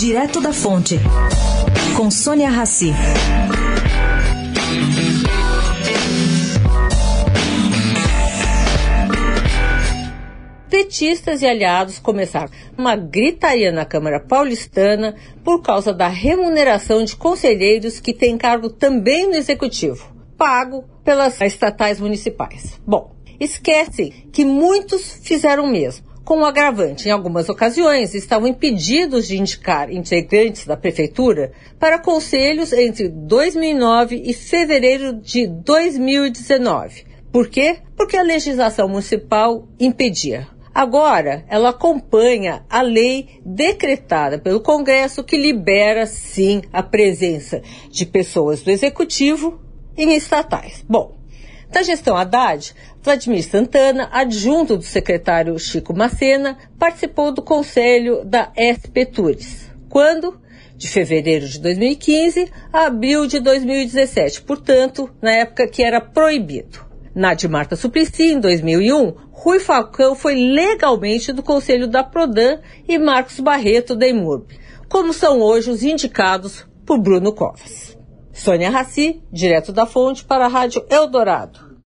Direto da Fonte, com Sônia Rassi. Petistas e aliados começaram uma gritaria na Câmara Paulistana por causa da remuneração de conselheiros que têm cargo também no Executivo, pago pelas estatais municipais. Bom, esquecem que muitos fizeram o mesmo com o agravante, em algumas ocasiões, estavam impedidos de indicar integrantes da prefeitura para conselhos entre 2009 e fevereiro de 2019. Por quê? Porque a legislação municipal impedia. Agora, ela acompanha a lei decretada pelo Congresso que libera, sim, a presença de pessoas do Executivo em estatais. Bom, da gestão Haddad, Vladimir Santana, adjunto do secretário Chico Macena, participou do conselho da SP Tours. Quando? De fevereiro de 2015 a abril de 2017, portanto, na época que era proibido. Na de Marta Suplicy, em 2001, Rui Falcão foi legalmente do conselho da Prodan e Marcos Barreto da Imurb, como são hoje os indicados por Bruno Covas. Sônia Raci, direto da fonte para a Rádio Eldorado.